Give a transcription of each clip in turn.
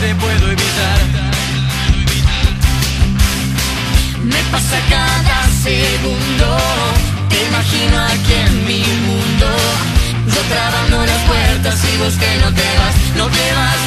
te puedo evitar. Me pasa cada segundo, te imagino aquí en mi mundo. Yo trabando las puertas y vos que no te vas, no te vas.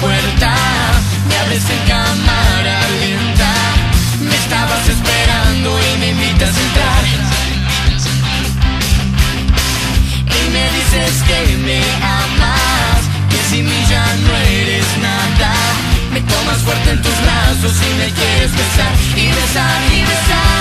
Puerta, me abres en cámara lenta. Me estabas esperando y me invitas a entrar. Y me dices que me amas, que sin mí ya no eres nada. Me tomas fuerte en tus brazos y me quieres besar y besar y